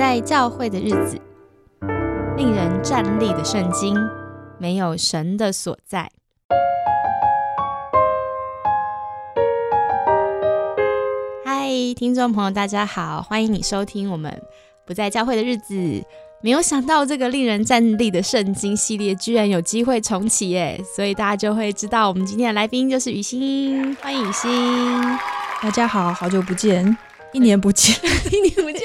在教会的日子，令人站立的圣经，没有神的所在。嗨，听众朋友，大家好，欢迎你收听我们不在教会的日子。没有想到这个令人站立的圣经系列居然有机会重启耶，所以大家就会知道我们今天的来宾就是雨欣，欢迎雨欣。大家好，好久不见，一年不见，一年不见，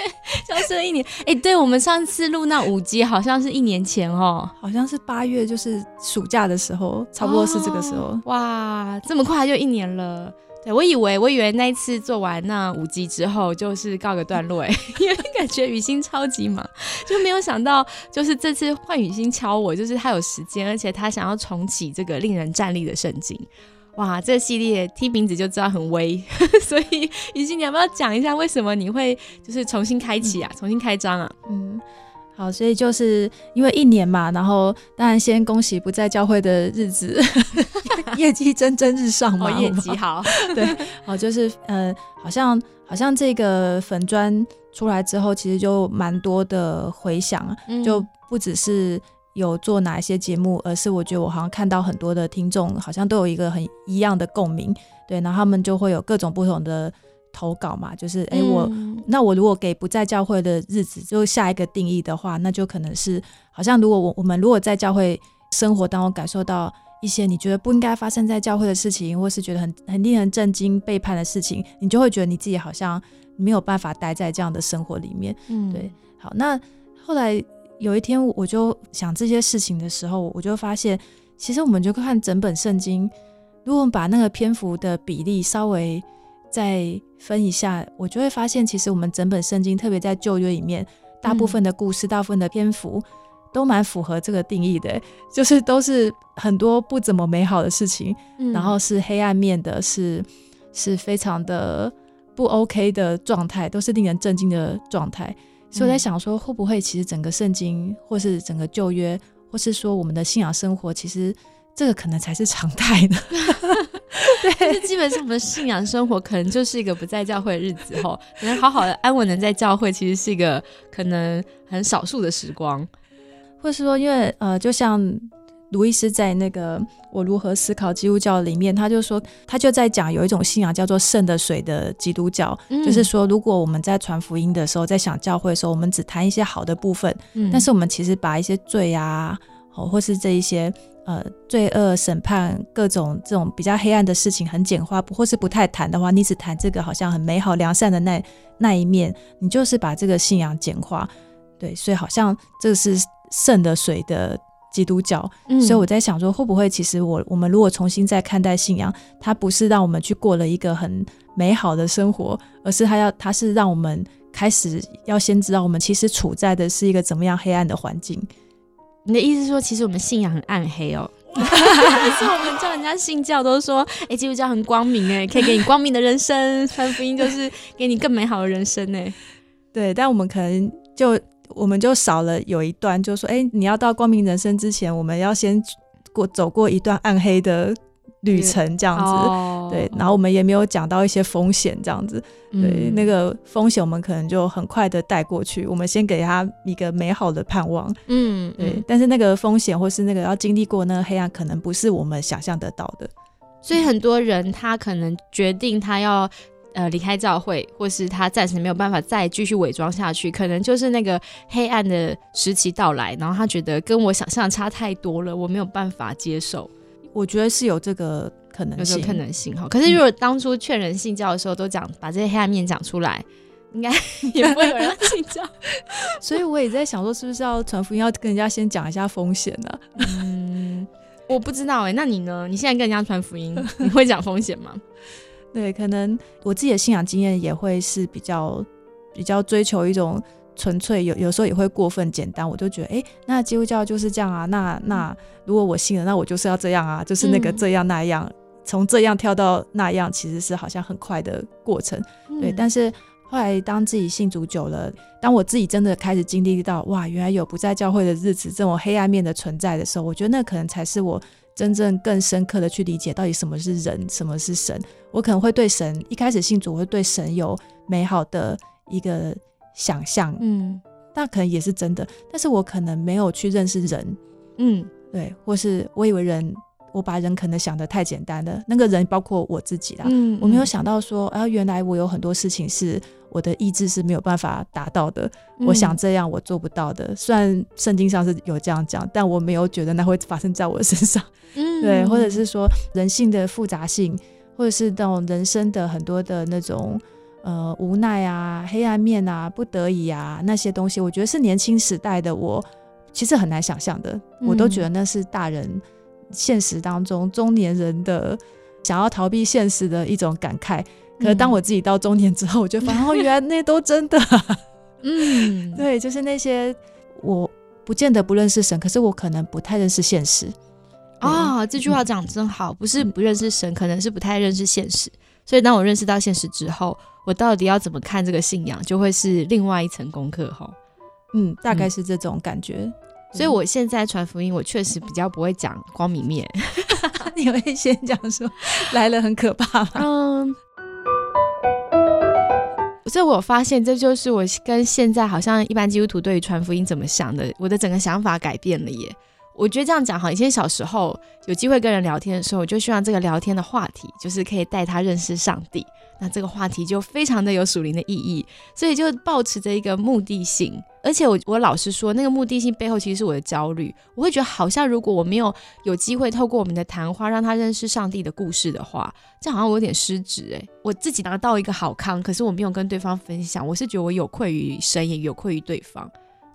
消失了一年。哎，对我们上次录那五集好像是一年前哦，好像是八月，就是暑假的时候，差不多是这个时候。哇，这么快就一年了。对我以为，我以为那一次做完那五集之后就是告个段落哎，因为感觉雨欣超级忙，就没有想到就是这次换雨欣敲我，就是他有时间，而且他想要重启这个令人站立的圣经。哇，这个系列听名字就知道很威，所以雨欣你要不要讲一下为什么你会就是重新开启啊，重新开张啊？嗯。好，所以就是因为一年嘛，然后当然先恭喜不在教会的日子，业绩蒸蒸日上嘛，业绩好，对，好，就是呃，好像好像这个粉砖出来之后，其实就蛮多的回响，就不只是有做哪一些节目，而是我觉得我好像看到很多的听众好像都有一个很一样的共鸣，对，然后他们就会有各种不同的。投稿嘛，就是哎，我那我如果给不在教会的日子就下一个定义的话，那就可能是好像如果我我们如果在教会生活当中感受到一些你觉得不应该发生在教会的事情，或是觉得很很令人震惊背叛的事情，你就会觉得你自己好像没有办法待在这样的生活里面。嗯，对。好，那后来有一天我就想这些事情的时候，我就发现其实我们就看整本圣经，如果我们把那个篇幅的比例稍微。再分一下，我就会发现，其实我们整本圣经，特别在旧约里面，大部分的故事、大部分的篇幅，都蛮符合这个定义的，就是都是很多不怎么美好的事情，然后是黑暗面的，是是非常的不 OK 的状态，都是令人震惊的状态。所以我在想说，会不会其实整个圣经，或是整个旧约，或是说我们的信仰生活，其实。这个可能才是常态呢。对，基本上我们的信仰生活可能就是一个不在教会的日子吼，能好好的安稳的在教会，其实是一个可能很少数的时光，或是说，因为呃，就像卢易斯在那个我如何思考基督教里面，他就说他就在讲有一种信仰叫做圣的水的基督教，就是说如果我们在传福音的时候，在想教会的时候，我们只谈一些好的部分，但是我们其实把一些罪啊，哦，或是这一些。呃，罪恶审判各种这种比较黑暗的事情很简化，不或是不太谈的话，你只谈这个好像很美好良善的那那一面，你就是把这个信仰简化。对，所以好像这是圣的水的基督教。嗯所以我在想说，会不会其实我我们如果重新再看待信仰，它不是让我们去过了一个很美好的生活，而是它要它是让我们开始要先知道我们其实处在的是一个怎么样黑暗的环境。你的意思是说，其实我们信仰很暗黑哦？是我们叫人家信教都说，哎，基督教很光明哎，可以给你光明的人生，传福音就是给你更美好的人生哎。对，但我们可能就我们就少了有一段，就说，哎，你要到光明人生之前，我们要先过走过一段暗黑的。旅程这样子，对，然后我们也没有讲到一些风险这样子，对，那个风险我们可能就很快的带过去，我们先给他一个美好的盼望，嗯，对，但是那个风险或是那个要经历过那个黑暗，可能不是我们想象得到的，所以很多人他可能决定他要呃离开教会，或是他暂时没有办法再继续伪装下去，可能就是那个黑暗的时期到来，然后他觉得跟我想象差太多了，我没有办法接受。我觉得是有这个可能性，可能性哈。可是如果当初劝人信教的时候都讲把这些黑暗面讲出来，应该 也不会有人信教。所以我也在想说，是不是要传福音要跟人家先讲一下风险呢？嗯，我不知道哎。那你呢？你现在跟人家传福音，你会讲风险吗？对，可能我自己的信仰经验也会是比较比较追求一种。纯粹有有时候也会过分简单，我就觉得，哎，那基督教就是这样啊，那那如果我信了，那我就是要这样啊，就是那个这样那样，从这样跳到那样，其实是好像很快的过程，对。但是后来当自己信主久了，当我自己真的开始经历到，哇，原来有不在教会的日子，这种黑暗面的存在的时候，我觉得那可能才是我真正更深刻的去理解到底什么是人，什么是神。我可能会对神一开始信主，会对神有美好的一个。想象，嗯，那可能也是真的，但是我可能没有去认识人，嗯，对，或是我以为人，我把人可能想的太简单了，那个人包括我自己啦，嗯，我没有想到说，啊，原来我有很多事情是我的意志是没有办法达到的，我想这样我做不到的，虽然圣经上是有这样讲，但我没有觉得那会发生在我身上，嗯，对，或者是说人性的复杂性，或者是那种人生的很多的那种。呃，无奈啊，黑暗面啊，不得已啊，那些东西，我觉得是年轻时代的我，其实很难想象的。我都觉得那是大人现实当中中年人的想要逃避现实的一种感慨。可是当我自己到中年之后，我就发现，哦，原来那都真的。嗯，对，就是那些我不见得不认识神，可是我可能不太认识现实。啊，这句话讲真好，不是不认识神，可能是不太认识现实。所以当我认识到现实之后，我到底要怎么看这个信仰，就会是另外一层功课哈。嗯，大概是这种感觉。所以我现在传福音，我确实比较不会讲光明面。你会先讲说来了很可怕吗？嗯。所以我发现，这就是我跟现在好像一般基督徒对于传福音怎么想的，我的整个想法改变了耶。我觉得这样讲好，以前小时候有机会跟人聊天的时候，我就希望这个聊天的话题就是可以带他认识上帝，那这个话题就非常的有属灵的意义，所以就保持着一个目的性。而且我我老实说，那个目的性背后其实是我的焦虑。我会觉得好像如果我没有有机会透过我们的谈话让他认识上帝的故事的话，这好像我有点失职诶。我自己拿到一个好康，可是我没有跟对方分享，我是觉得我有愧于神，也有愧于对方，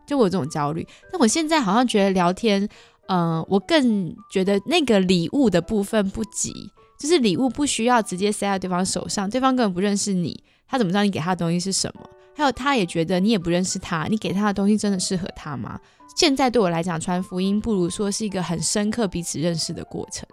就我有这种焦虑。但我现在好像觉得聊天。嗯，我更觉得那个礼物的部分不急，就是礼物不需要直接塞在对方手上，对方根本不认识你，他怎么知道你给他的东西是什么？还有，他也觉得你也不认识他，你给他的东西真的适合他吗？现在对我来讲，传福音不如说是一个很深刻彼此认识的过程。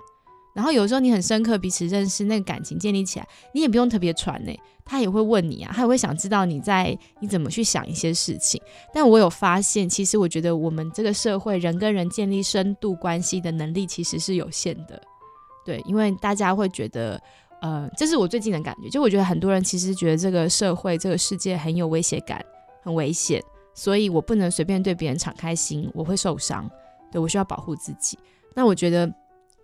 然后有时候你很深刻彼此认识，那个感情建立起来，你也不用特别传呢，他也会问你啊，他也会想知道你在你怎么去想一些事情。但我有发现，其实我觉得我们这个社会人跟人建立深度关系的能力其实是有限的，对，因为大家会觉得，呃，这是我最近的感觉，就我觉得很多人其实觉得这个社会这个世界很有威胁感，很危险，所以我不能随便对别人敞开心，我会受伤，对我需要保护自己。那我觉得。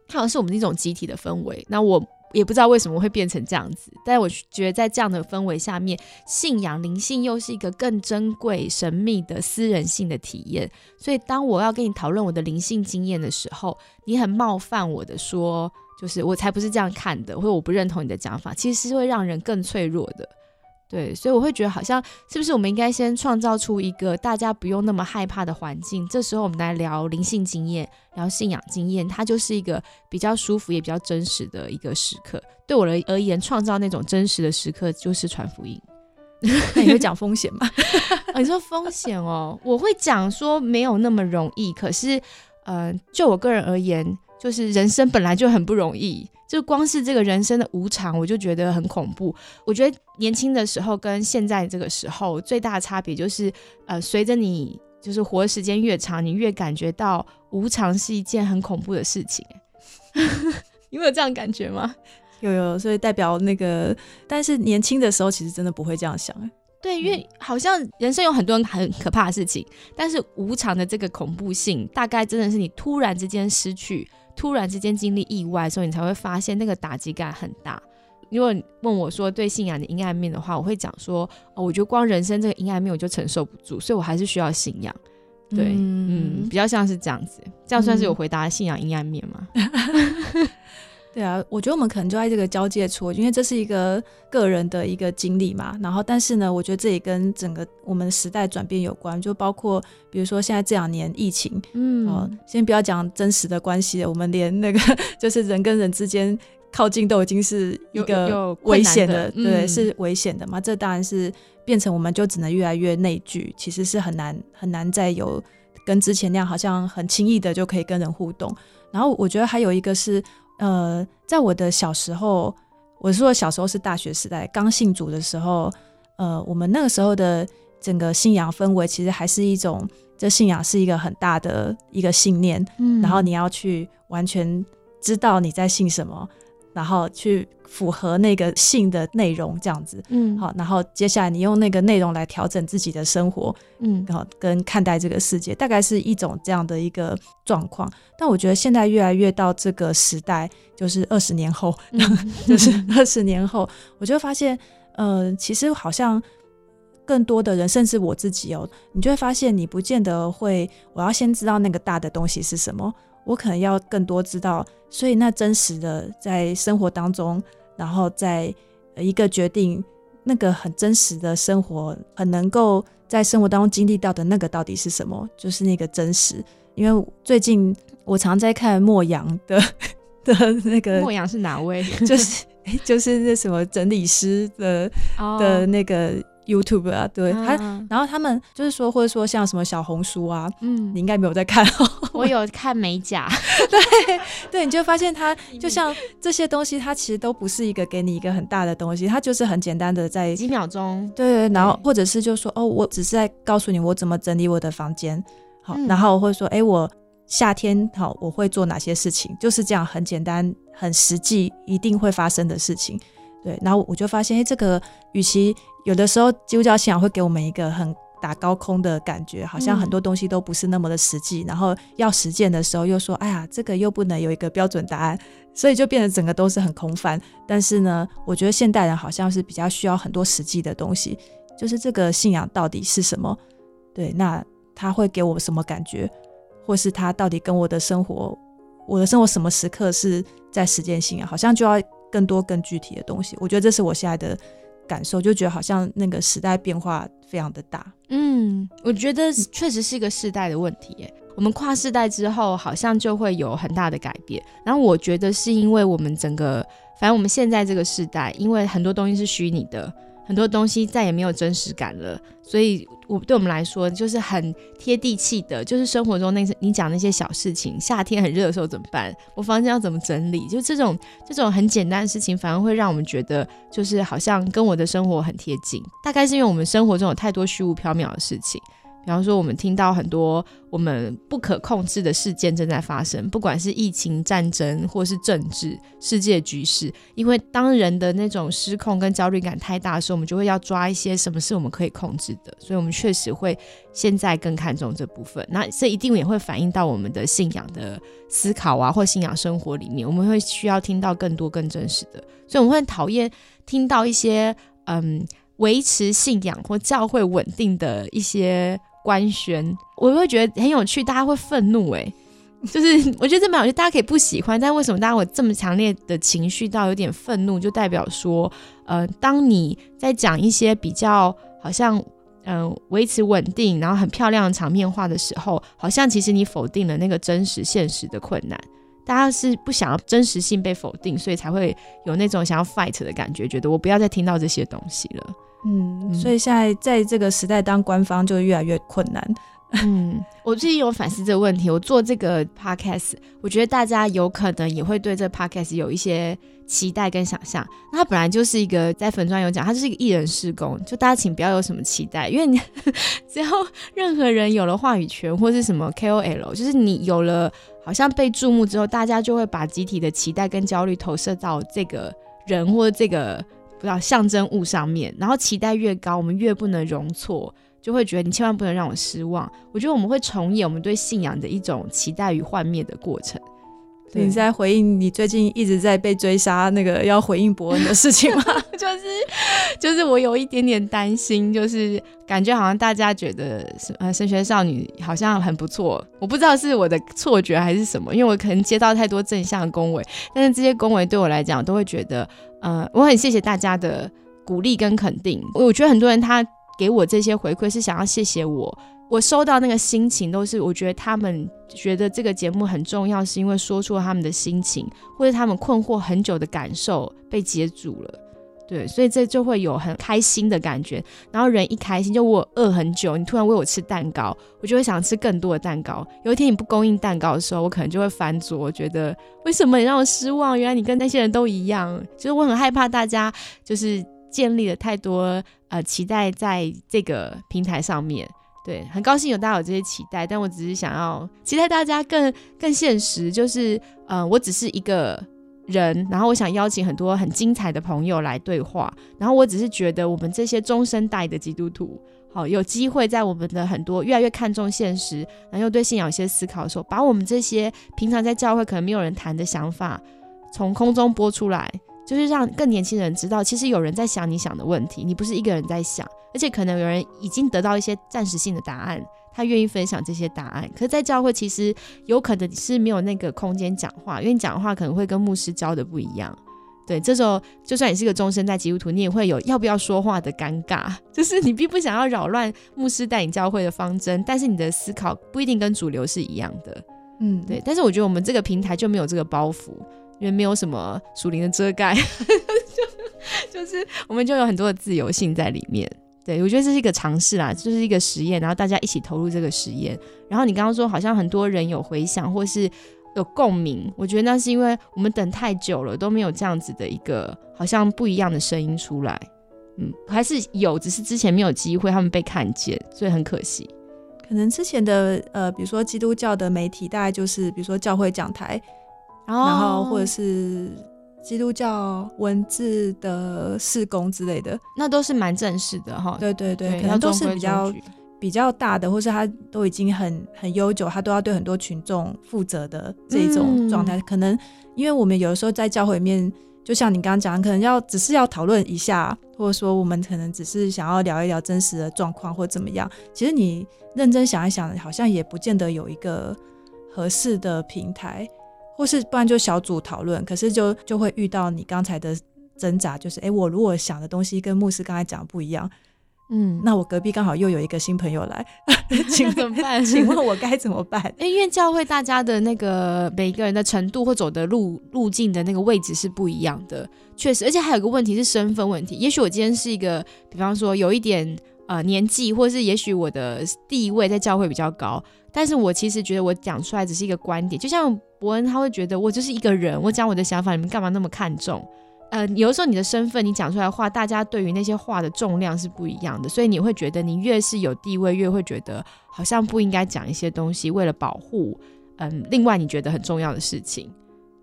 好像是我们一种集体的氛围，那我也不知道为什么会变成这样子，但我觉得在这样的氛围下面，信仰灵性又是一个更珍贵、神秘的私人性的体验。所以，当我要跟你讨论我的灵性经验的时候，你很冒犯我的说，就是我才不是这样看的，或者我不认同你的讲法，其实是会让人更脆弱的。对，所以我会觉得好像是不是我们应该先创造出一个大家不用那么害怕的环境，这时候我们来聊灵性经验，聊信仰经验，它就是一个比较舒服也比较真实的一个时刻。对我而言，创造那种真实的时刻就是传福音。那你会讲风险吗？你说风险哦，我会讲说没有那么容易。可是，呃，就我个人而言，就是人生本来就很不容易。就光是这个人生的无常，我就觉得很恐怖。我觉得年轻的时候跟现在这个时候最大的差别就是，呃，随着你就是活的时间越长，你越感觉到无常是一件很恐怖的事情。你有这样感觉吗？有有，所以代表那个，但是年轻的时候其实真的不会这样想。对，因为好像人生有很多很可怕的事情，但是无常的这个恐怖性，大概真的是你突然之间失去。突然之间经历意外的时候，你才会发现那个打击感很大。如果问我说对信仰的阴暗面的话，我会讲说，哦，我觉得光人生这个阴暗面我就承受不住，所以我还是需要信仰。对，嗯，比较像是这样子，这样算是有回答信仰阴暗面吗？对啊，我觉得我们可能就在这个交界处，因为这是一个个人的一个经历嘛。然后，但是呢，我觉得这也跟整个我们时代转变有关，就包括比如说现在这两年疫情，嗯，先不要讲真实的关系了，我们连那个 就是人跟人之间靠近都已经是一个危险的，对，是危险的嘛。这当然是变成我们就只能越来越内聚，其实是很难很难再有跟之前那样好像很轻易的就可以跟人互动。然后我觉得还有一个是。呃，在我的小时候，我说小时候是大学时代刚信主的时候，呃，我们那个时候的整个信仰氛围，其实还是一种，这信仰是一个很大的一个信念，嗯，然后你要去完全知道你在信什么，然后去符合那个性的内容这样子，嗯，好，然后接下来你用那个内容来调整自己的生活，嗯，然后跟看待这个世界，大概是一种这样的一个状况。但我觉得现在越来越到这个时代，就是二十年后，就是二十年后，我就发现，呃，其实好像更多的人，甚至我自己哦，你就会发现，你不见得会，我要先知道那个大的东西是什么。我可能要更多知道，所以那真实的在生活当中，然后在一个决定，那个很真实的生活，很能够在生活当中经历到的那个到底是什么？就是那个真实。因为最近我常在看莫阳的 的那个莫阳是哪位？就是 就是那什么整理师的的那个。YouTube 啊，对他，然后他们就是说，或者说像什么小红书啊，嗯，你应该没有在看哦，我有看美甲，对对，你就发现它就像这些东西，它其实都不是一个给你一个很大的东西，它就是很简单的在几秒钟，对，然后或者是就说哦，我只是在告诉你我怎么整理我的房间，好，然后或者说哎，我夏天好我会做哪些事情，就是这样很简单、很实际、一定会发生的事情。对，然后我就发现，哎，这个与其有的时候基督教信仰会给我们一个很打高空的感觉，好像很多东西都不是那么的实际，然后要实践的时候又说，哎呀，这个又不能有一个标准答案，所以就变得整个都是很空泛。但是呢，我觉得现代人好像是比较需要很多实际的东西，就是这个信仰到底是什么？对，那他会给我什么感觉，或是他到底跟我的生活，我的生活什么时刻是在实践信仰？好像就要。更多更具体的东西，我觉得这是我现在的感受，就觉得好像那个时代变化非常的大。嗯，我觉得确实是一个世代的问题。耶。我们跨世代之后，好像就会有很大的改变。然后我觉得是因为我们整个，反正我们现在这个时代，因为很多东西是虚拟的。很多东西再也没有真实感了，所以我对我们来说就是很贴地气的，就是生活中那些你讲那些小事情，夏天很热的时候怎么办？我房间要怎么整理？就这种这种很简单的事情，反而会让我们觉得就是好像跟我的生活很贴近。大概是因为我们生活中有太多虚无缥缈的事情。比方说，我们听到很多我们不可控制的事件正在发生，不管是疫情、战争，或是政治、世界局势。因为当人的那种失控跟焦虑感太大的时候，我们就会要抓一些什么是我们可以控制的。所以，我们确实会现在更看重这部分。那这一定也会反映到我们的信仰的思考啊，或信仰生活里面。我们会需要听到更多更真实的。所以，我们会讨厌听到一些嗯维持信仰或教会稳定的一些。官宣，我会觉得很有趣，大家会愤怒哎，就是我觉得这蛮有趣，大家可以不喜欢，但为什么大家会这么强烈的情绪到有点愤怒，就代表说，呃，当你在讲一些比较好像嗯维持稳定，然后很漂亮的场面话的时候，好像其实你否定了那个真实现实的困难，大家是不想要真实性被否定，所以才会有那种想要 fight 的感觉，觉得我不要再听到这些东西了。嗯，所以现在在这个时代当官方就越来越困难。嗯，我最近有反思这个问题。我做这个 podcast，我觉得大家有可能也会对这个 podcast 有一些期待跟想象。那它本来就是一个在粉砖有讲，它就是一个艺人施工，就大家请不要有什么期待，因为你 只要任何人有了话语权或是什么 KOL，就是你有了好像被注目之后，大家就会把集体的期待跟焦虑投射到这个人或这个。不要象征物上面，然后期待越高，我们越不能容错，就会觉得你千万不能让我失望。我觉得我们会重演我们对信仰的一种期待与幻灭的过程。你在回应你最近一直在被追杀那个要回应伯恩的事情吗？就是就是我有一点点担心，就是感觉好像大家觉得呃神学少女好像很不错，我不知道是我的错觉还是什么，因为我可能接到太多正向的恭维，但是这些恭维对我来讲都会觉得呃我很谢谢大家的鼓励跟肯定，我觉得很多人他给我这些回馈是想要谢谢我。我收到那个心情，都是我觉得他们觉得这个节目很重要，是因为说出了他们的心情，或者他们困惑很久的感受被接住了，对，所以这就会有很开心的感觉。然后人一开心，就我饿很久，你突然喂我吃蛋糕，我就会想吃更多的蛋糕。有一天你不供应蛋糕的时候，我可能就会翻桌，觉得为什么你让我失望？原来你跟那些人都一样。其实我很害怕大家就是建立了太多呃期待在这个平台上面。对，很高兴有大家有这些期待，但我只是想要期待大家更更现实，就是，呃，我只是一个人，然后我想邀请很多很精彩的朋友来对话，然后我只是觉得我们这些中生代的基督徒，好有机会在我们的很多越来越看重现实，然后又对信仰有些思考的时候，把我们这些平常在教会可能没有人谈的想法，从空中播出来，就是让更年轻人知道，其实有人在想你想的问题，你不是一个人在想，而且可能有人已经得到一些暂时性的答案。他愿意分享这些答案，可是，在教会其实有可能是没有那个空间讲话，因为讲话可能会跟牧师教的不一样。对，这时候就算你是个终身在基督徒，你也会有要不要说话的尴尬，就是你并不想要扰乱牧师带领教会的方针，但是你的思考不一定跟主流是一样的。嗯，对。但是我觉得我们这个平台就没有这个包袱，因为没有什么属灵的遮盖，就就是我们就有很多的自由性在里面。对，我觉得这是一个尝试啦，就是一个实验，然后大家一起投入这个实验。然后你刚刚说好像很多人有回想或是有共鸣，我觉得那是因为我们等太久了都没有这样子的一个好像不一样的声音出来。嗯，还是有，只是之前没有机会他们被看见，所以很可惜。可能之前的呃，比如说基督教的媒体，大概就是比如说教会讲台，然后或者是。基督教文字的事工之类的，那都是蛮正式的哈。对对对，可能都是比较比较大的，或是他都已经很很悠久，他都要对很多群众负责的这种状态。可能因为我们有的时候在教会里面，就像你刚刚讲，可能要只是要讨论一下，或者说我们可能只是想要聊一聊真实的状况或怎么样。其实你认真想一想，好像也不见得有一个合适的平台。或是不然就小组讨论，可是就就会遇到你刚才的挣扎，就是哎，我如果想的东西跟牧师刚才讲不一样，嗯，那我隔壁刚好又有一个新朋友来，请怎么办？请问我该怎么办？哎，因为教会大家的那个每一个人的程度或走的路路径的那个位置是不一样的，确实，而且还有个问题是身份问题。也许我今天是一个，比方说有一点呃年纪，或是也许我的地位在教会比较高，但是我其实觉得我讲出来只是一个观点，就像。伯恩他会觉得我就是一个人，我讲我的想法，你们干嘛那么看重？呃，有的时候你的身份，你讲出来话，大家对于那些话的重量是不一样的，所以你会觉得你越是有地位，越会觉得好像不应该讲一些东西，为了保护嗯，另外你觉得很重要的事情，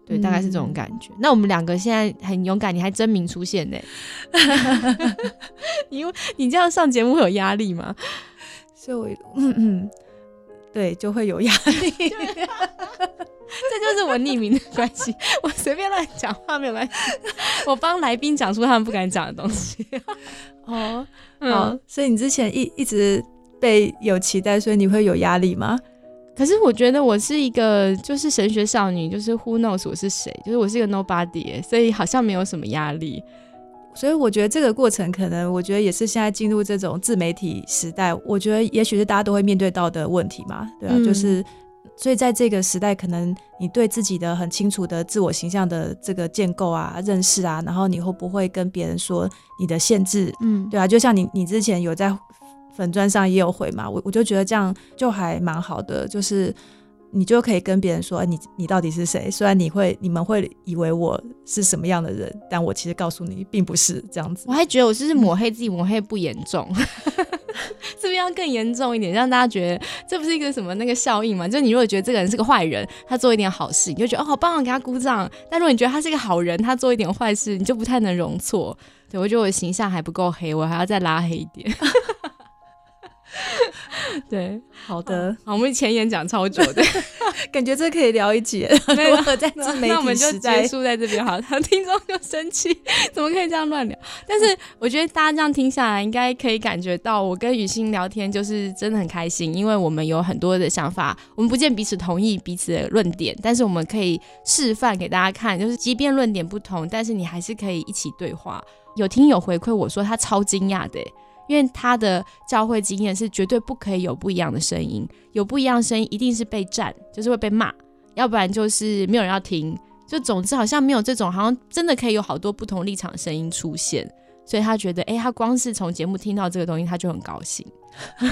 对，大概是这种感觉。那我们两个现在很勇敢，你还真名出现呢，因为你这样上节目会有压力吗？所以我，嗯嗯，对，就会有压力。这就是我匿名的关系，我随便乱讲话没有关系，我帮来宾讲出他们不敢讲的东西。哦，好，所以你之前一一直被有期待，所以你会有压力吗？可是我觉得我是一个就是神学少女，就是 Who knows 我是谁，就是我是一个 Nobody，所以好像没有什么压力。所以我觉得这个过程可能，我觉得也是现在进入这种自媒体时代，我觉得也许是大家都会面对到的问题嘛，对啊，就是。所以在这个时代，可能你对自己的很清楚的自我形象的这个建构啊、认识啊，然后你会不会跟别人说你的限制？嗯，对啊，就像你你之前有在粉砖上也有回嘛，我我就觉得这样就还蛮好的，就是你就可以跟别人说，你你到底是谁？虽然你会你们会以为我是什么样的人，但我其实告诉你，并不是这样子。我还觉得我就是抹黑自己，抹黑不严重。是不是要更严重一点，让大家觉得这不是一个什么那个效应嘛？就你如果觉得这个人是个坏人，他做一点好事，你就觉得哦好棒，给他鼓掌。但如果你觉得他是个好人，他做一点坏事，你就不太能容错。对我觉得我的形象还不够黑，我还要再拉黑一点。对，好的，好，我们前言讲超久的，感觉这可以聊一节。没有在自媒体那我们就结束在这边好，他听众就生气，怎么可以这样乱聊？但是我觉得大家这样听下来，应该可以感觉到我跟雨欣聊天就是真的很开心，因为我们有很多的想法，我们不见彼此同意彼此的论点，但是我们可以示范给大家看，就是即便论点不同，但是你还是可以一起对话。有听友回馈我说他超惊讶的。因为他的教会经验是绝对不可以有不一样的声音，有不一样的声音一定是被占，就是会被骂，要不然就是没有人要听。就总之好像没有这种，好像真的可以有好多不同立场的声音出现，所以他觉得，哎，他光是从节目听到这个东西，他就很高兴。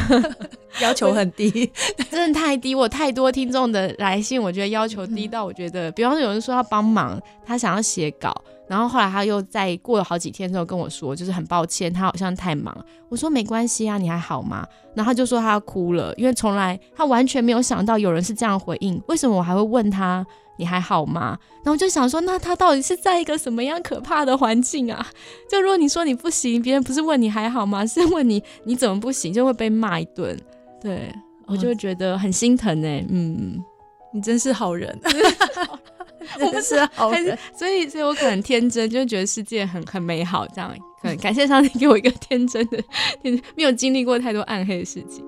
要求很低，真的太低。我太多听众的来信，我觉得要求低到我觉得，比方说有人说要帮忙，他想要写稿。然后后来他又在过了好几天之后跟我说，就是很抱歉，他好像太忙。我说没关系啊，你还好吗？然后他就说他哭了，因为从来他完全没有想到有人是这样回应。为什么我还会问他，你还好吗？然后我就想说，那他到底是在一个什么样可怕的环境啊？就如果你说你不行，别人不是问你还好吗？是问你你怎么不行，就会被骂一顿。对我就觉得很心疼哎，嗯，你真是好人，我不是好人，所以所以我可能天真，就觉得世界很很美好，这样可能感谢上帝给我一个天真的，天没有经历过太多暗黑的事情。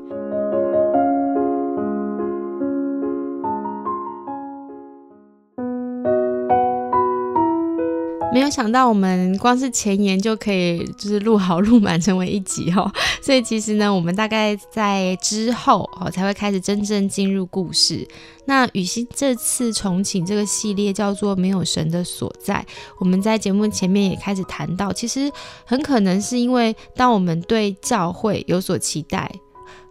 没有想到，我们光是前言就可以就是录好录满，成为一集哈。所以其实呢，我们大概在之后哦才会开始真正进入故事。那雨欣这次重启这个系列叫做《没有神的所在》，我们在节目前面也开始谈到，其实很可能是因为当我们对教会有所期待。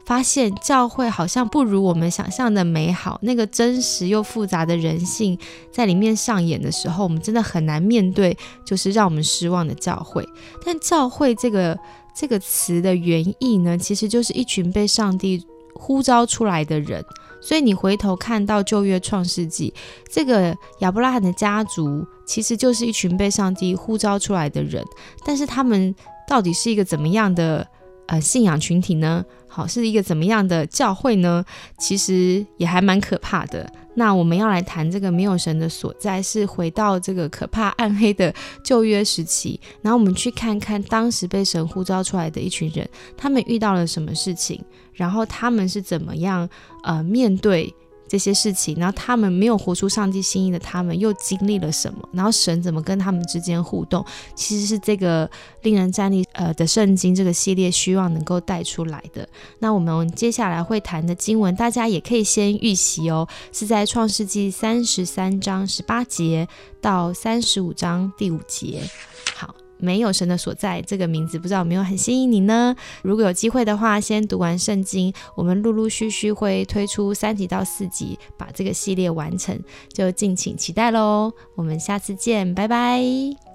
发现教会好像不如我们想象的美好，那个真实又复杂的人性在里面上演的时候，我们真的很难面对，就是让我们失望的教会。但教会这个这个词的原意呢，其实就是一群被上帝呼召出来的人。所以你回头看到旧约创世纪，这个亚伯拉罕的家族其实就是一群被上帝呼召出来的人。但是他们到底是一个怎么样的呃信仰群体呢？好，是一个怎么样的教会呢？其实也还蛮可怕的。那我们要来谈这个没有神的所在，是回到这个可怕暗黑的旧约时期，然后我们去看看当时被神呼召出来的一群人，他们遇到了什么事情，然后他们是怎么样呃面对。这些事情，然后他们没有活出上帝心意的，他们又经历了什么？然后神怎么跟他们之间互动？其实是这个令人站立呃的圣经这个系列希望能够带出来的。那我们接下来会谈的经文，大家也可以先预习哦，是在创世纪三十三章十八节到三十五章第五节。好。没有神的所在这个名字，不知道有没有很吸引你呢？如果有机会的话，先读完圣经，我们陆陆续续会推出三集到四集，把这个系列完成，就敬请期待喽。我们下次见，拜拜。